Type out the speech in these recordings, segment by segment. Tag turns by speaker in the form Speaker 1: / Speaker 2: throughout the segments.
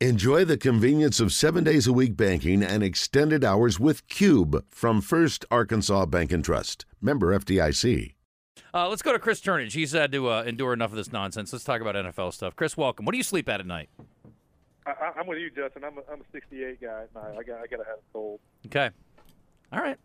Speaker 1: Enjoy the convenience of seven days a week banking and extended hours with Cube from First Arkansas Bank and Trust. Member FDIC.
Speaker 2: Uh, let's go to Chris Turnage. He's had to uh, endure enough of this nonsense. Let's talk about NFL stuff. Chris, welcome. What do you sleep at at night?
Speaker 3: I, I'm with you, Justin. I'm a, I'm a 68 guy at night. I got I got to have a cold.
Speaker 2: Okay. All right.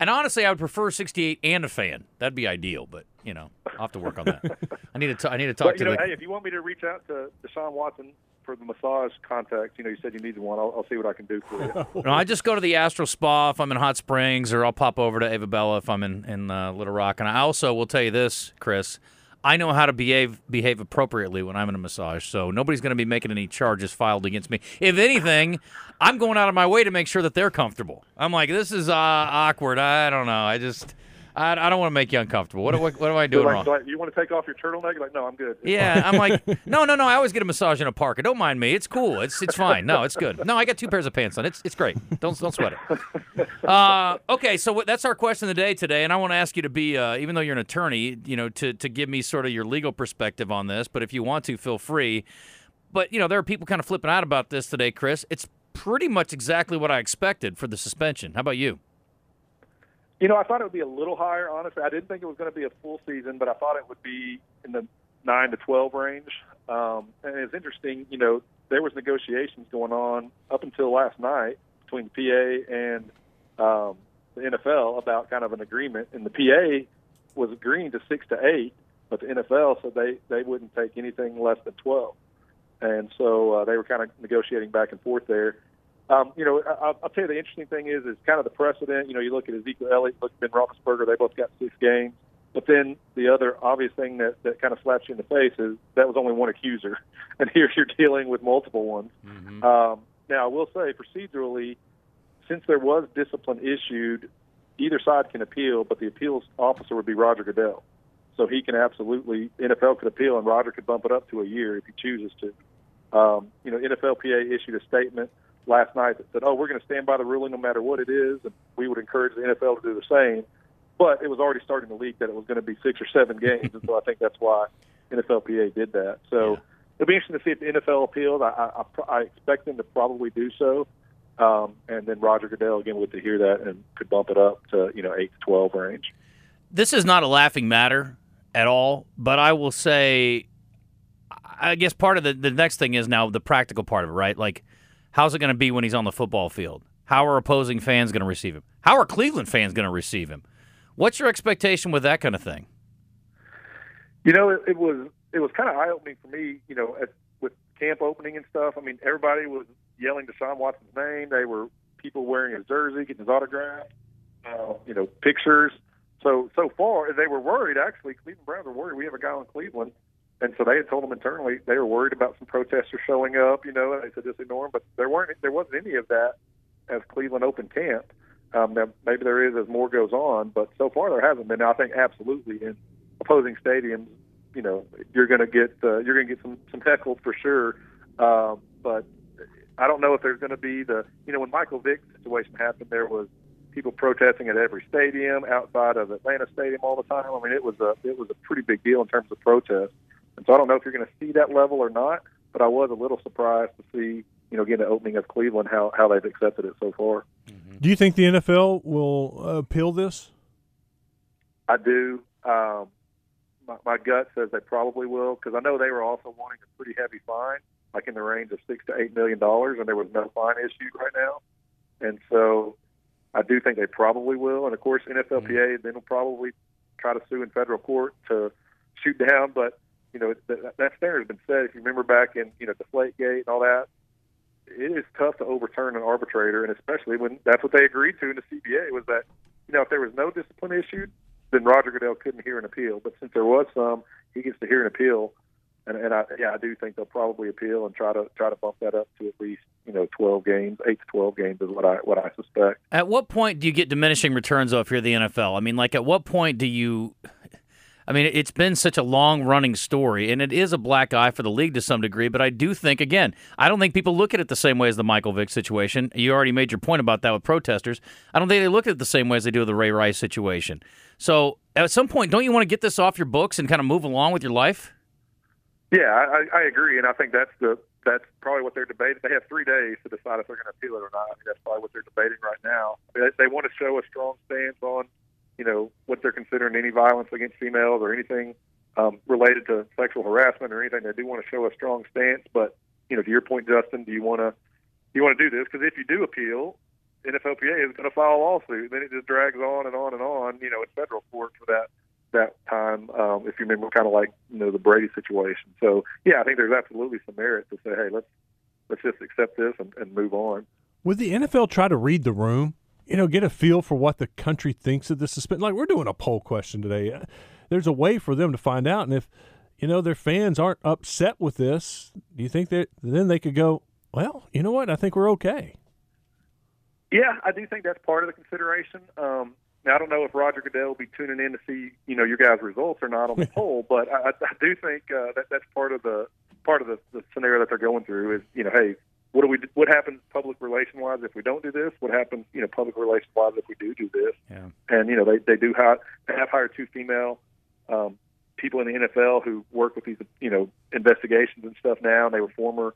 Speaker 2: And honestly, I would prefer 68 and a fan. That'd be ideal, but you know, I'll have to work on that. I need to t- I need to talk
Speaker 3: But,
Speaker 2: to
Speaker 3: you know,
Speaker 2: the.
Speaker 3: hey, if you want me to reach out to Deshaun Watson for the massage contact, you know, you said you needed one. I'll, I'll see what I can do for you.
Speaker 2: No, I just go to the Astro Spa if I'm in Hot Springs, or I'll pop over to Ava Bella if I'm in in uh, Little Rock. And I also will tell you this, Chris. I know how to behave behave appropriately when I'm in a massage, so nobody's going to be making any charges filed against me. If anything, I'm going out of my way to make sure that they're comfortable. I'm like, this is uh, awkward. I don't know. I just, I, I don't want to make you uncomfortable. What, what, what am I doing
Speaker 3: like,
Speaker 2: wrong?
Speaker 3: like, you want to take off your turtleneck? You're like, no, I'm good.
Speaker 2: Yeah, I'm like, no, no, no. I always get a massage in a park. Don't mind me. It's cool. It's it's fine. No, it's good. No, I got two pairs of pants on. It's it's great. Don't don't sweat it. Uh, okay, so that's our question of the day today, and I want to ask you to be, uh, even though you're an attorney, you know, to to give me sort of your legal perspective on this. But if you want to, feel free. But you know, there are people kind of flipping out about this today, Chris. It's pretty much exactly what I expected for the suspension. How about you?
Speaker 3: You know, I thought it would be a little higher. Honestly, I didn't think it was going to be a full season, but I thought it would be in the nine to twelve range. Um, and it's interesting. You know, there was negotiations going on up until last night between the PA and um, the NFL about kind of an agreement, and the PA was agreeing to six to eight, but the NFL said they they wouldn't take anything less than twelve, and so uh, they were kind of negotiating back and forth there. Um, you know, I, I'll tell you the interesting thing is is kind of the precedent. You know, you look at Ezekiel Elliott, look at Ben Roethlisberger, they both got six games. But then the other obvious thing that, that kind of slaps you in the face is that was only one accuser, and here you're dealing with multiple ones. Um, now, I will say procedurally, since there was discipline issued, either side can appeal, but the appeals officer would be Roger Goodell. So he can absolutely NFL could appeal, and Roger could bump it up to a year if he chooses to. Um, you know, NFLPA issued a statement last night that said, "Oh, we're going to stand by the ruling no matter what it is, and we would encourage the NFL to do the same." But it was already starting to leak that it was going to be six or seven games, and so I think that's why NFLPA did that. So
Speaker 2: Yeah.
Speaker 3: it'll be interesting to see if the NFL appeals. I, I, I expect them to probably do so, um, and then Roger Goodell again would to hear that and could bump it up to you know eight to twelve range.
Speaker 2: this is not a laughing matter at all, but I will say, I guess part of the, the next thing is now the practical part of it, right? Like, how's it going to be when he's on the football field? How are opposing fans going to receive him? How are Cleveland fans going to receive him? What's your expectation with that kind of thing?
Speaker 3: You know, it, it was it was kind of eye opening for me. You know, at, with camp opening and stuff. I mean, everybody was yelling Deshaun Watson's name. They were people wearing his jersey, getting his autograph. Uh, you know, pictures. So so far, they were worried. Actually, Cleveland Browns were worried. We have a guy in Cleveland, and so they had told them internally they were worried about some protesters showing up. You know, and they said just ignore them. But there weren't. There wasn't any of that as Cleveland opened camp. Um, now maybe there is as more goes on, but so far there hasn't been. Now, I think absolutely in opposing stadiums, you know, you're going to get uh, you're going to get some some heckled for sure. Um, but I don't know if there's going to be the you know when Michael Vick's situation happened, there was people protesting at every stadium outside of Atlanta Stadium all the time. I mean, it was a it was a pretty big deal in terms of protest. And so I don't know if you're going to see that level or not. But I was a little surprised to see you know again the opening of Cleveland how how they've accepted it so far.
Speaker 4: Do you think the NFL will uh, appeal this?
Speaker 3: I do. Um, my, my gut says they probably will because I know they were also wanting a pretty heavy fine, like in the range of six to eight million dollars, and there was no fine issued right now. And so, I do think they probably will. And of course, NFLPA then will probably try to sue in federal court to shoot down. But you know that, that standard has been set. If you remember back in you know Deflategate and all that, it is tough to overturn an arbitrator, and especially when that's what they agreed to in the CBA was that you know if there was no discipline issued, then Roger Goodell couldn't hear an appeal. But since there was some, he gets to hear an appeal, and, and I, yeah, I do think they'll probably appeal and try to try to bump that up to at least you know 12 games, eight to 12 games is what I what I suspect.
Speaker 2: At what point do you get diminishing returns though if you're the NFL? I mean, like at what point do you I mean, it's been such a long running story, and it is a black eye for the league to some degree. But I do think, again, I don't think people look at it the same way as the Michael Vick situation. You already made your point about that with protesters. I don't think they look at it the same way as they do with the Ray Rice situation. So at some point, don't you want to get this off your books and kind of move along with your life?
Speaker 3: Yeah, I, I agree, and I think that's the that's probably what they're debating. They have three days to decide if they're going to appeal it or not. I mean, that's probably what they're debating right now. They, they want to show a strong stance on, you know, what they're considering any violence against females or anything um, related to sexual harassment or anything. They do want to show a strong stance. But you know, to your point, Justin, do you want to you want to do this? Because if you do appeal, NFLPA is going to file a lawsuit. Then it just drags on and on and on. You know, in federal court for that that time. Um, if you remember, kind of like you know the Brady situation. So yeah, I think there's absolutely some merit to say, hey, let's let's just accept this and, and move on.
Speaker 4: Would the NFL try to read the room? You know, get a feel for what the country thinks of the suspension. Like we're doing a poll question today. There's a way for them to find out, and if you know their fans aren't upset with this, do you think that then they could go, well, you know what? I think we're okay.
Speaker 3: Yeah, I do think that's part of the consideration. Um, now, I don't know if Roger Goodell will be tuning in to see you know your guys' results or not on the poll, but I, I do think uh, that that's part of the part of the, the scenario that they're going through. Is you know, hey, what do we what happens public relation wise if we don't do this? What happens you know public relation wise if we do do this?
Speaker 2: Yeah.
Speaker 3: And you know they they do have they have hired two female um, people in the NFL who work with these you know investigations and stuff now. And they were former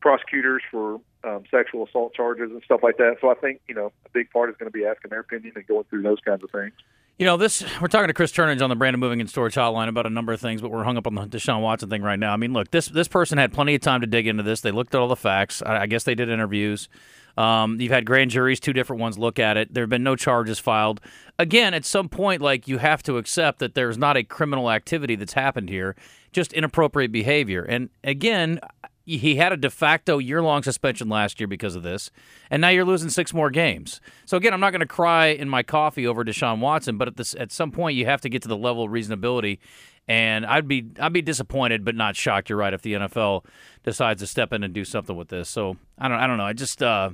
Speaker 3: prosecutors for um, sexual assault charges and stuff like that. So I think you know a big part is going to be asking their opinion and going through those kinds of things.
Speaker 2: You know, this we're talking to Chris Turnage on the Brandon Moving and Storage Hotline about a number of things, but we're hung up on the Deshaun Watson thing right now. I mean, look, this this person had plenty of time to dig into this. They looked at all the facts. I, I guess they did interviews. Um, you've had grand juries, two different ones, look at it. There have been no charges filed. Again, at some point, like you have to accept that there's not a criminal activity that's happened here, just inappropriate behavior. And again, he had a de facto year long suspension last year because of this, and now you're losing six more games. So again, I'm not going to cry in my coffee over Deshaun Watson, but at this at some point you have to get to the level of reasonability. And I'd be I'd be disappointed, but not shocked. You're right if the NFL decides to step in and do something with this. So I don't I don't know. I just uh,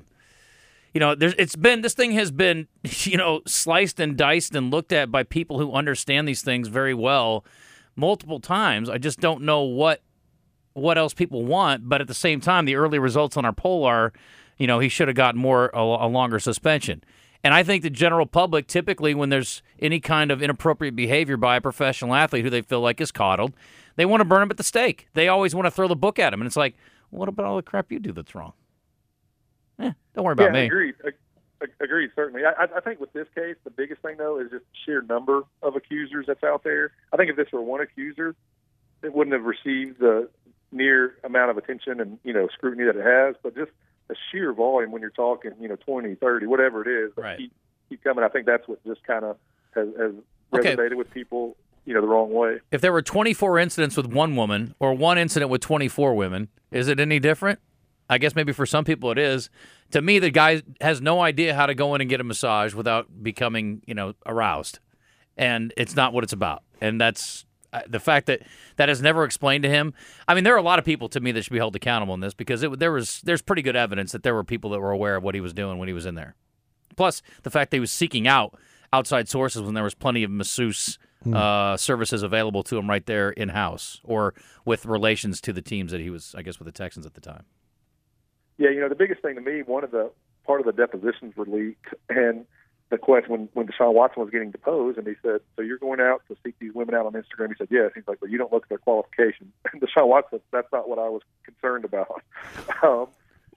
Speaker 2: you know there's it's been this thing has been you know sliced and diced and looked at by people who understand these things very well multiple times. I just don't know what what else people want, but at the same time, the early results on our poll are, you know, he should have gotten more a, a, longer suspension. And I think the general public, typically, when there's any kind of inappropriate behavior by a professional athlete who they feel like is coddled, they want to burn him at the stake. They always want to throw the book at him, and it's like, what about all the crap you do that's wrong? Eh, don't worry about
Speaker 3: yeah,
Speaker 2: me.
Speaker 3: Agreed. Agreed. Certainly. I, I think with this case, the biggest thing though is just the sheer number of accusers that's out there. I think if this were one accuser, it wouldn't have received the near amount of attention and you know scrutiny that it has, but just the sheer volume when you're talking, you know, 20, 30, whatever it is,
Speaker 2: right.
Speaker 3: keep, keep coming. I think that's what just kind of has, has resonated okay. with people, you know, the wrong way.
Speaker 2: If there were 24 incidents with one woman or one incident with 24 women, is it any different? I guess maybe for some people it is. To me, the guy has no idea how to go in and get a massage without becoming, you know, aroused, and it's not what it's about. And that's the fact that that is never explained to him. I mean, there are a lot of people to me that should be held accountable in this because it, there was there's pretty good evidence that there were people that were aware of what he was doing when he was in there. Plus, the fact that he was seeking out outside sources when there was plenty of masseuse mm. uh, services available to him right there in house or with relations to the teams that he was, I guess, with the Texans at the time.
Speaker 3: Yeah, you know, the biggest thing to me, one of the part of the depositions were leaked, and the question when when Deshaun Watson was getting deposed, and he said, "So you're going out to seek these women out on Instagram?" He said, "Yes." He's like, "But you don't look at their qualifications." And Deshaun Watson, that's not what I was concerned about. um,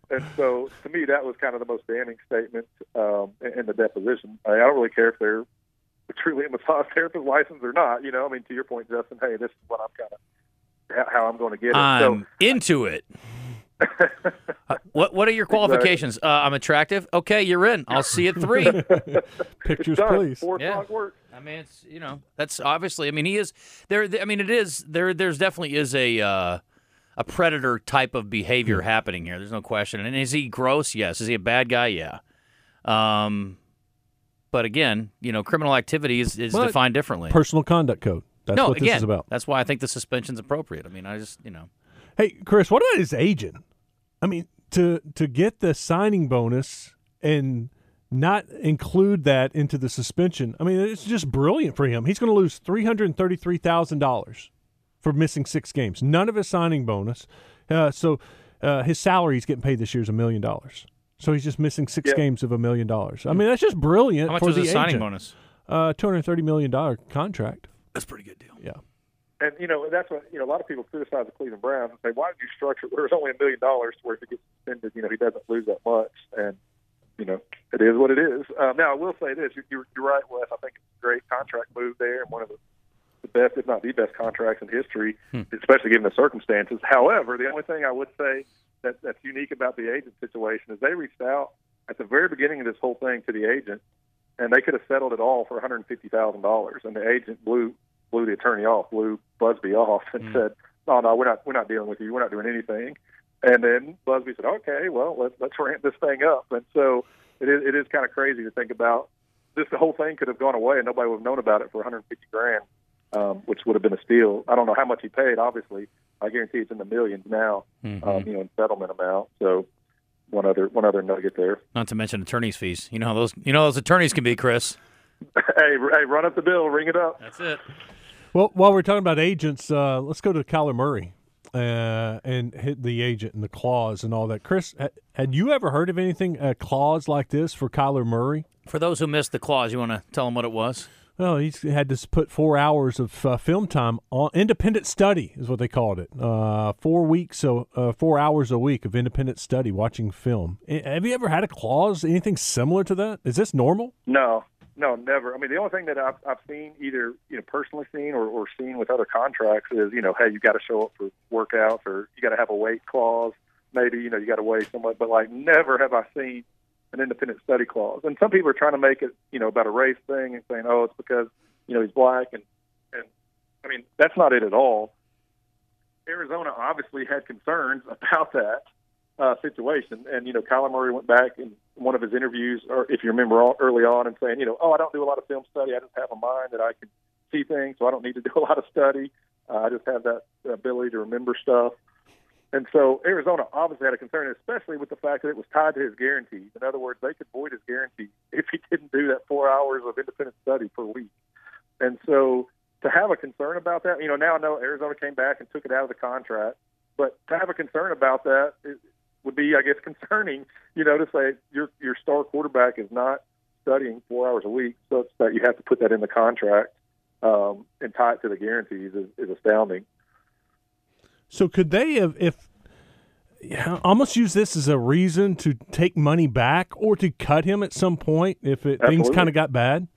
Speaker 3: and so, to me, that was kind of the most damning statement um, in, in the deposition. I, I don't really care if they're truly a massage therapist license or not. You know, I mean, to your point, Justin. Hey, this is what I'm kind of how I'm going to get it.
Speaker 2: I'm
Speaker 3: so,
Speaker 2: into it. Uh, what What are your qualifications? Uh, I'm attractive. Okay, you're in. I'll see you at three.
Speaker 4: Pictures, please.
Speaker 3: Four
Speaker 2: yeah.
Speaker 3: work.
Speaker 2: I mean, it's you know that's obviously. I mean, he is there. I mean, it is there. There's definitely is a uh, a predator type of behavior hmm. happening here. There's no question. And is he gross? Yes. Is he a bad guy? Yeah. Um, but again, you know, criminal activity is, is defined differently.
Speaker 4: Personal conduct code. That's
Speaker 2: no,
Speaker 4: what
Speaker 2: again,
Speaker 4: this is about.
Speaker 2: That's why I think the suspension's appropriate. I mean, I just you know.
Speaker 4: Hey, Chris, what about his agent? I mean, to to get the signing bonus and not include that into the suspension. I mean, it's just brilliant for him. He's going to lose three hundred thirty-three thousand dollars for missing six games. None of his signing bonus. Uh, so uh, his salary he's getting paid this year is a million dollars. So he's just missing six
Speaker 3: yeah.
Speaker 4: games of a million dollars. I mean, that's just brilliant
Speaker 2: How much
Speaker 4: for
Speaker 2: was
Speaker 4: the
Speaker 2: his signing
Speaker 4: agent.
Speaker 2: bonus?
Speaker 4: Uh, two hundred thirty million dollar contract.
Speaker 2: That's a pretty good deal.
Speaker 4: Yeah.
Speaker 3: And you know that's what you know. A lot of people criticize the Cleveland Browns and say, "Why did you structure? It? There's only a million dollars to where if he gets suspended, you know, he doesn't lose that much." And you know, it is what it is. Um, now, I will say this: you're, you're right, Wes. I think it's a great contract move there, and one of the, the best, if not the best, contracts in history, hmm. especially given the circumstances. However, the only thing I would say that that's unique about the agent situation is they reached out at the very beginning of this whole thing to the agent, and they could have settled it all for one hundred fifty thousand dollars, and the agent blew blew the attorney off, blew Buzbee off, and mm. said, "No, no, we're not we're not dealing with you. We're not doing anything." And then Buzbee said, "Okay, well, let's let's ramp this thing up." And so it is it is kind of crazy to think about. This the whole thing could have gone away and nobody would have known about it for 150 grand, um, which would have been a steal. I don't know how much he paid. Obviously, I guarantee it's in the millions now. Mm-hmm. Um, you know, in settlement amount. So one other one other nugget there.
Speaker 2: Not to mention attorneys' fees. You know how those you know those attorneys can be, Chris.
Speaker 3: hey, hey, run up the bill, ring it up.
Speaker 2: That's it.
Speaker 4: Well, while we're talking about agents, uh, let's go to Kyler Murray uh, and hit the agent and the clause and all that. Chris, had you ever heard of anything a clause like this for Kyler Murray?
Speaker 2: For those who missed the clause, you want to tell them what it was?
Speaker 4: Well, he had to put four hours of uh, film time on independent study, is what they called it. Uh, four weeks, so uh, four hours a week of independent study, watching film. Have you ever had a clause, anything similar to that? Is this normal?
Speaker 3: No, no, never. I mean, the only thing that I've, I've seen, either you know personally seen or, or seen with other contracts, is you know, hey, you got to show up for workouts, or you got to have a weight clause. Maybe you know you got to weigh somewhat, but like never have I seen an independent study clause. And some people are trying to make it you know about a race thing and saying, oh, it's because you know he's black, and and I mean that's not it at all. Arizona obviously had concerns about that uh, situation, and you know Kyler Murray went back in one of his interviews, or if you remember all, early on, and saying, you know, oh, I don't do a lot of film study. I just have a mind that I can see things, so I don't need to do a lot of study. Uh, I just have that ability to remember stuff. And so Arizona obviously had a concern, especially with the fact that it was tied to his guarantees. In other words, they could void his guarantee if he didn't do that four hours of independent study per week. And so to have a concern about that, you know, now I know Arizona came back and took it out of the contract, but to have a concern about that, would be, I guess, concerning. You know, to say your your star quarterback is not studying four hours a week, such that you have to put that in the contract um, and tie it to the guarantees is, is astounding.
Speaker 4: So, could they have, if almost use this as a reason to take money back or to cut him at some point if it, things kind of got bad?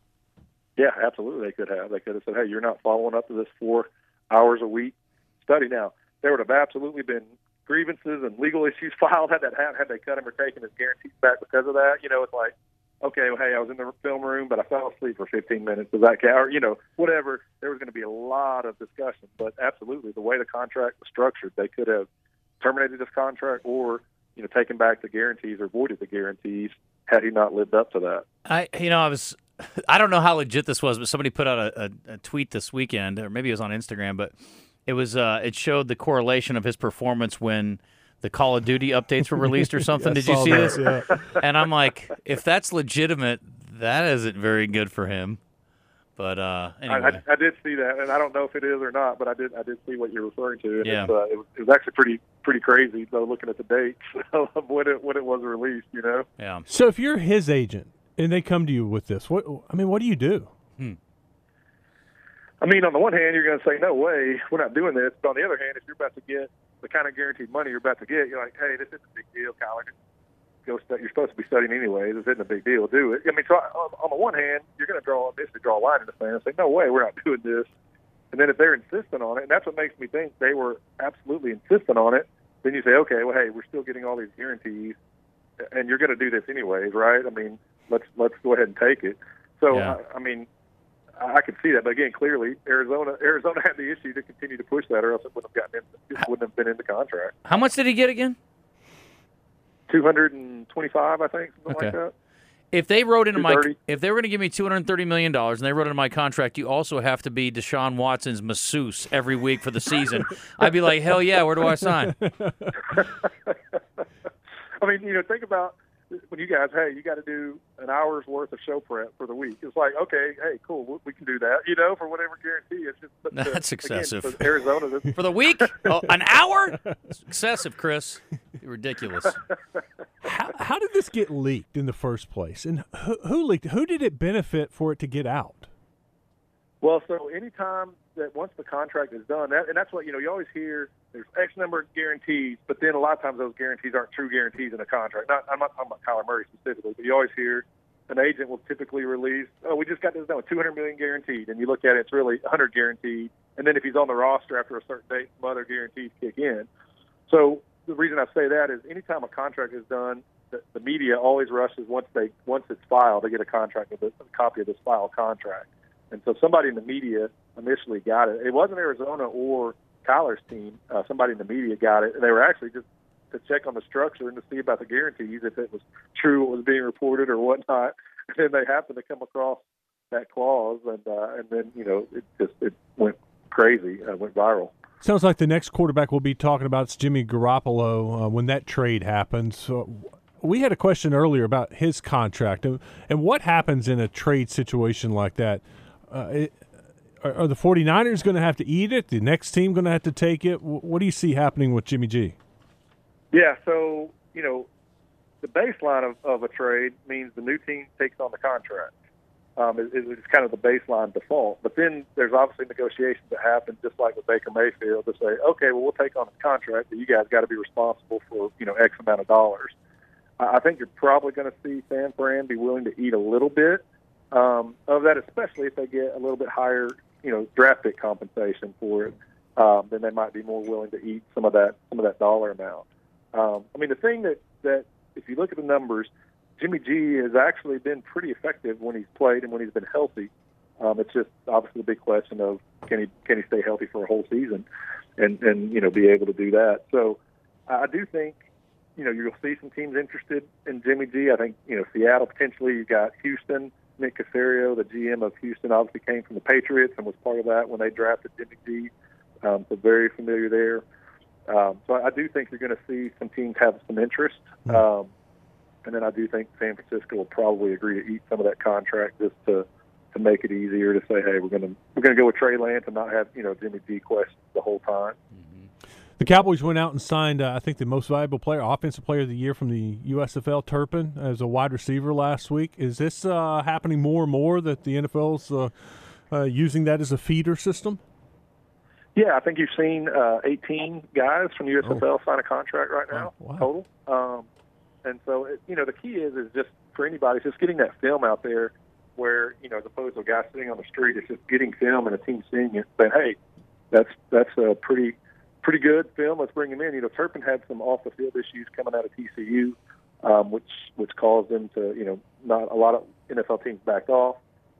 Speaker 3: Yeah, absolutely. They could have. They could have said, "Hey, you're not following up to this four hours a week study." Now, there would have absolutely been grievances and legal issues filed had that had they cut him or taken his guarantees back because of that. You know, it's like, okay, well, hey, I was in the film room, but I fell asleep for 15 minutes. Does that count? Or, you know, whatever. There was going to be a lot of discussion, but absolutely, the way the contract was structured, they could have terminated this contract or you know taken back the guarantees or voided the guarantees had he not lived up to that.
Speaker 2: I, you know, I was. I don't know how legit this was, but somebody put out a, a, a tweet this weekend, or maybe it was on Instagram, but it was uh, it showed the correlation of his performance when the Call of Duty updates were released or something. Did you see that, this? Yeah. And I'm like, if that's legitimate, that isn't very good for him. But uh, anyway.
Speaker 3: I, I, I, did see that, and I don't know if it is or not, but I did I did see what you're referring to. And yeah. Uh, it, was, it was actually pretty pretty crazy though, looking at the dates of when it when it was released. You know.
Speaker 2: Yeah.
Speaker 4: So if you're his agent and they come to you with this, what I mean, what do you do?
Speaker 2: Hmm.
Speaker 3: I mean, on the one hand, you're going to say, no way, we're not doing this. But on the other hand, if you're about to get the kind of guaranteed money you're about to get, you're like, hey, this isn't a big deal, Kyle. Go stu- you're supposed to be studying anyway. This isn't a big deal. Do it. I mean, so on, on the one hand, you're going to draw basically draw a line in the sand and say, no way, we're not doing this. And then if they're insistent on it, and that's what makes me think they were absolutely insistent on it, then you say, okay, well, hey, we're still getting all these guarantees, and you're going to do this anyways, right? I mean, let's let's go ahead and take it. So, yeah. I, I mean, I could see that, but again, clearly Arizona Arizona had the issue to continue to push that, or else it wouldn't have gotten in, it wouldn't have been in the contract.
Speaker 2: How much did he get again?
Speaker 3: Two hundred and twenty-five, I think, something okay. like that.
Speaker 2: If they wrote into my if they were going to give me two hundred thirty million dollars and they wrote into my contract, you also have to be Deshaun Watson's masseuse every week for the season. I'd be like, hell yeah, where do I sign?
Speaker 3: I mean, you know, think about when you guys, hey, you got to do an hour's worth of show prep for the week. It's like, okay, hey, cool, we, we can do that, you know, for whatever guarantee. It's just
Speaker 2: but that's excessive.
Speaker 3: Again, for Arizona
Speaker 2: for the week, oh, an hour, it's excessive, Chris. You're ridiculous.
Speaker 4: how, how did this get leaked in the first place, and who, who leaked? Who did it benefit for it to get out?
Speaker 3: Well, so anytime that once the contract is done, that, and that's what you know, you always hear there's X number of guarantees, but then a lot of times those guarantees aren't true guarantees in a contract. Not, I'm not talking about Kyler Murray specifically, but you always hear an agent will typically release, oh, we just got this done with 200 million guaranteed, and you look at it, it's really 100 guaranteed, and then if he's on the roster after a certain date, some other guarantees kick in. So the reason I say that is anytime a contract is done, the, the media always rushes once they once it's filed, they get a contract a, a copy of this filed contract. And so somebody in the media initially got it. It wasn't Arizona or Kyler's team. Uh, somebody in the media got it, they were actually just to check on the structure and to see about the guarantees if it was true what was being reported or whatnot. And then they happened to come across that clause, and uh, and then you know it just it went crazy, uh, went viral.
Speaker 4: Sounds like the next quarterback we'll be talking about is Jimmy Garoppolo uh, when that trade happens. We had a question earlier about his contract and, and what happens in a trade situation like that. Uh, it, are, are the 49ers going to have to eat it? The next team going to have to take it? What do you see happening with Jimmy G?
Speaker 3: Yeah, so you know, the baseline of, of a trade means the new team takes on the contract. Um, it, it's kind of the baseline default. But then there's obviously negotiations that happen, just like with Baker Mayfield, to say, okay, well, we'll take on the contract, but you guys got to be responsible for you know X amount of dollars. I think you're probably going to see San Fran be willing to eat a little bit um, of that, especially if they get a little bit higher, you know, draft pick compensation for it. Um, then they might be more willing to eat some of that some of that dollar amount. Um, I mean, the thing that that if you look at the numbers, Jimmy G has actually been pretty effective when he's played and when he's been healthy. Um, it's just obviously the big question of can he can he stay healthy for a whole season, and and you know be able to do that. So I do think you know you'll see some teams interested in Jimmy G. I think you know Seattle potentially. You got Houston. Nick Caserio, the GM of Houston, obviously came from the Patriots and was part of that when they drafted Jimmy G. Um, so very familiar there. Um, so I do think you're going to see some teams have some interest. Um, and then I do think San Francisco will probably agree to eat some of that contract just to to make it easier to say, hey, we're going to we're going to go with Trey Lance and not have you know Jimmy G questions the whole time.
Speaker 4: The Cowboys went out and signed, uh, I think, the most valuable player, offensive player of the year from the USFL, Turpin, as a wide receiver last week. Is this uh, happening more and more that the NFL's uh, uh, using that as a feeder system?
Speaker 3: Yeah, I think you've seen uh, 18 guys from the USFL oh. sign a contract right now
Speaker 4: wow.
Speaker 3: total. Um, and so, it, you know, the key is is just for anybody, just getting that film out there, where you know, as opposed to a guy sitting on the street, it's just getting film and a team seeing it, saying, "Hey, that's that's a pretty pretty good film. Let's bring him in." You know, Turpin had some off the field issues coming out of TCU, um, which which caused him to, you know, not a lot of NFL teams backed off,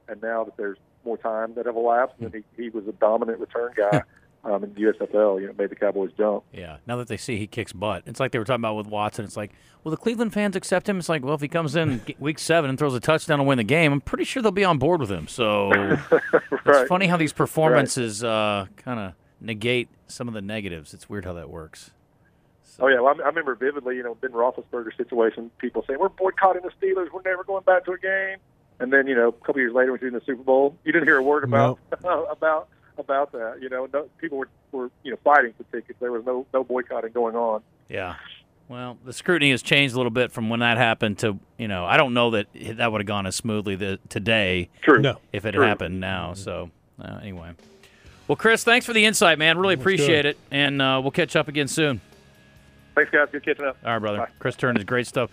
Speaker 3: and now that there's more time that have elapsed, and he, he was a dominant return guy um, in the USFL. You know, made the Cowboys jump.
Speaker 2: Yeah. Now that they see he kicks butt, it's like they were talking about with Watson. It's like, well, the Cleveland fans accept him. It's like, well, if he comes in week seven and throws a touchdown and win the game, I'm pretty sure they'll be on board with him. So
Speaker 3: right.
Speaker 2: it's funny how these performances right. uh, kind of negate some of the negatives. It's weird how that works.
Speaker 3: So. Oh yeah, well, I remember vividly. You know, Ben Roethlisberger situation. People saying we're boycotting the Steelers. We're never going back to a game. And then you know, a couple years later, when he was in the Super Bowl, you didn't hear a word about nope. about about that. You know, no, people were, were you know fighting for tickets. There was no no boycotting going on.
Speaker 2: Yeah. Well, the scrutiny has changed a little bit from when that happened to you know I don't know that that would have gone as smoothly the, today.
Speaker 3: True.
Speaker 4: No.
Speaker 2: If it
Speaker 3: True.
Speaker 2: happened now, so uh, anyway. Well, Chris, thanks for the insight, man. Really appreciate it, and uh, we'll catch up again soon.
Speaker 3: Thanks, guys. Good catching up.
Speaker 2: All right, brother.
Speaker 3: Bye.
Speaker 2: Chris Turnage is great stuff.